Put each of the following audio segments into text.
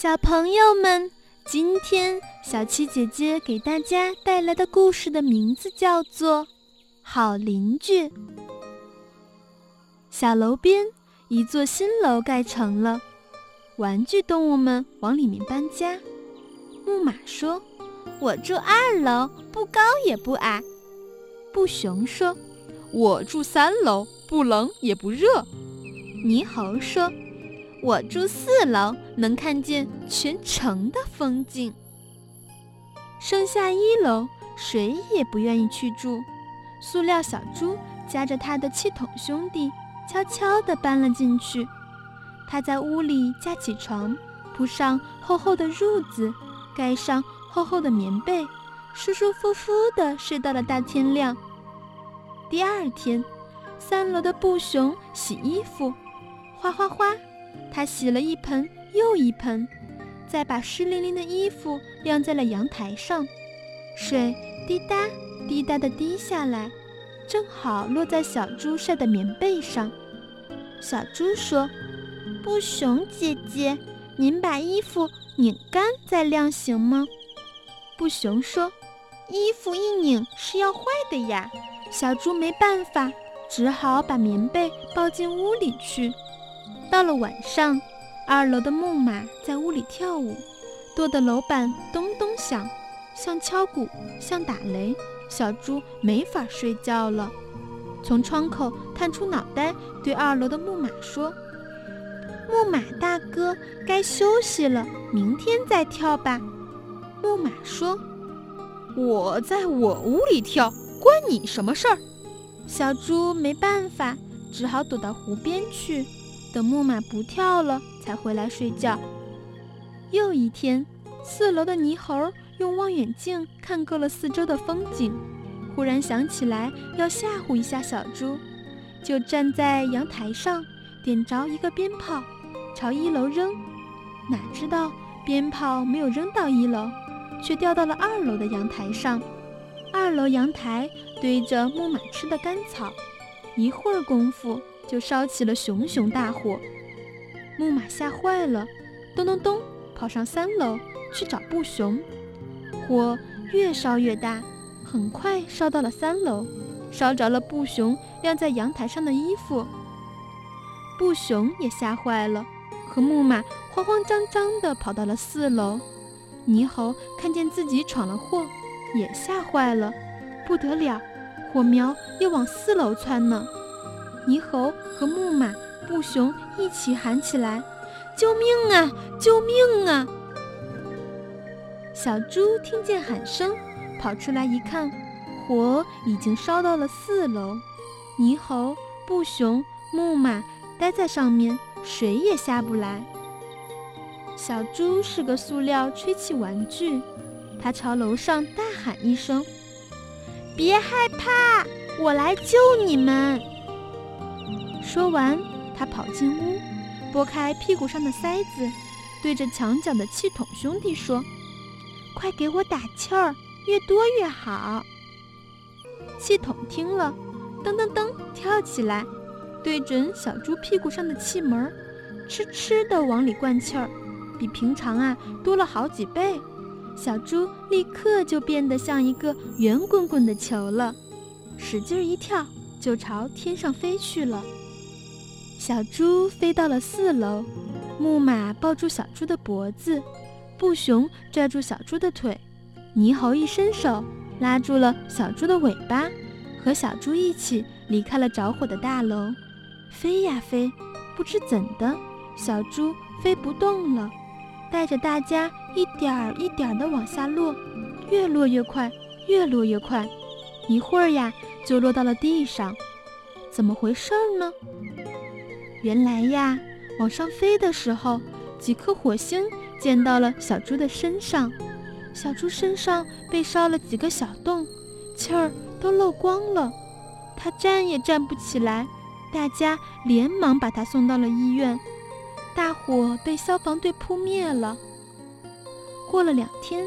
小朋友们，今天小七姐姐给大家带来的故事的名字叫做《好邻居》。小楼边，一座新楼盖成了，玩具动物们往里面搬家。木马说：“我住二楼，不高也不矮。”布熊说：“我住三楼，不冷也不热。”猕猴说。我住四楼，能看见全城的风景。剩下一楼，谁也不愿意去住。塑料小猪夹着他的气筒兄弟，悄悄地搬了进去。他在屋里架起床，铺上厚厚的褥子，盖上厚厚的棉被，舒舒服服地睡到了大天亮。第二天，三楼的布熊洗衣服，哗哗哗。他洗了一盆又一盆，再把湿淋淋的衣服晾在了阳台上，水滴答滴答地滴下来，正好落在小猪晒的棉被上。小猪说：“布熊姐姐，您把衣服拧干再晾行吗？”布熊说：“衣服一拧是要坏的呀。”小猪没办法，只好把棉被抱进屋里去。到了晚上，二楼的木马在屋里跳舞，跺得楼板咚咚响，像敲鼓，像打雷。小猪没法睡觉了，从窗口探出脑袋，对二楼的木马说：“木马大哥，该休息了，明天再跳吧。”木马说：“我在我屋里跳，关你什么事儿？”小猪没办法，只好躲到湖边去。等木马不跳了，才回来睡觉。又一天，四楼的泥猴用望远镜看够了四周的风景，忽然想起来要吓唬一下小猪，就站在阳台上点着一个鞭炮，朝一楼扔。哪知道鞭炮没有扔到一楼，却掉到了二楼的阳台上。二楼阳台堆着木马吃的干草，一会儿功夫。就烧起了熊熊大火，木马吓坏了，咚咚咚跑上三楼去找布熊。火越烧越大，很快烧到了三楼，烧着了布熊晾在阳台上的衣服。布熊也吓坏了，和木马慌慌张张地跑到了四楼。猕猴看见自己闯了祸，也吓坏了，不得了，火苗又往四楼窜呢。猕猴和木马、布熊一起喊起来：“救命啊！救命啊！”小猪听见喊声，跑出来一看，火已经烧到了四楼。猕猴、布熊、木马待在上面，谁也下不来。小猪是个塑料吹气玩具，它朝楼上大喊一声：“别害怕，我来救你们！”说完，他跑进屋，拨开屁股上的塞子，对着墙角的气筒兄弟说：“快给我打气儿，越多越好。”气筒听了，噔噔噔跳起来，对准小猪屁股上的气门，哧哧地往里灌气儿，比平常啊多了好几倍。小猪立刻就变得像一个圆滚滚的球了，使劲一跳，就朝天上飞去了。小猪飞到了四楼，木马抱住小猪的脖子，布熊拽住小猪的腿，猕猴一伸手拉住了小猪的尾巴，和小猪一起离开了着火的大楼。飞呀飞，不知怎的，小猪飞不动了，带着大家一点儿一点儿地往下落，越落越快，越落越快，一会儿呀就落到了地上。怎么回事儿呢？原来呀，往上飞的时候，几颗火星溅到了小猪的身上，小猪身上被烧了几个小洞，气儿都漏光了，它站也站不起来。大家连忙把它送到了医院。大火被消防队扑灭了。过了两天，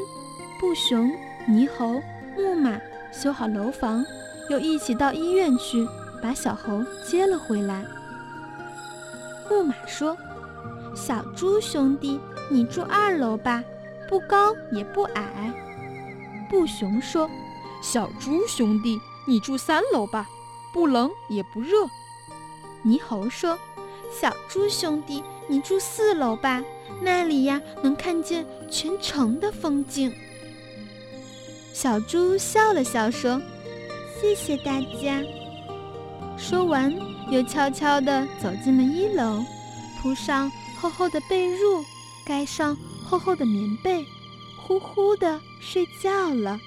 布熊、猕猴、木马修好楼房，又一起到医院去把小猴接了回来。木马说：“小猪兄弟，你住二楼吧，不高也不矮。”布熊说：“小猪兄弟，你住三楼吧，不冷也不热。”猕猴说：“小猪兄弟，你住四楼吧，那里呀能看见全城的风景。”小猪笑了笑说：“谢谢大家。”说完，又悄悄地走进了一楼，铺上厚厚的被褥，盖上厚厚的棉被，呼呼地睡觉了。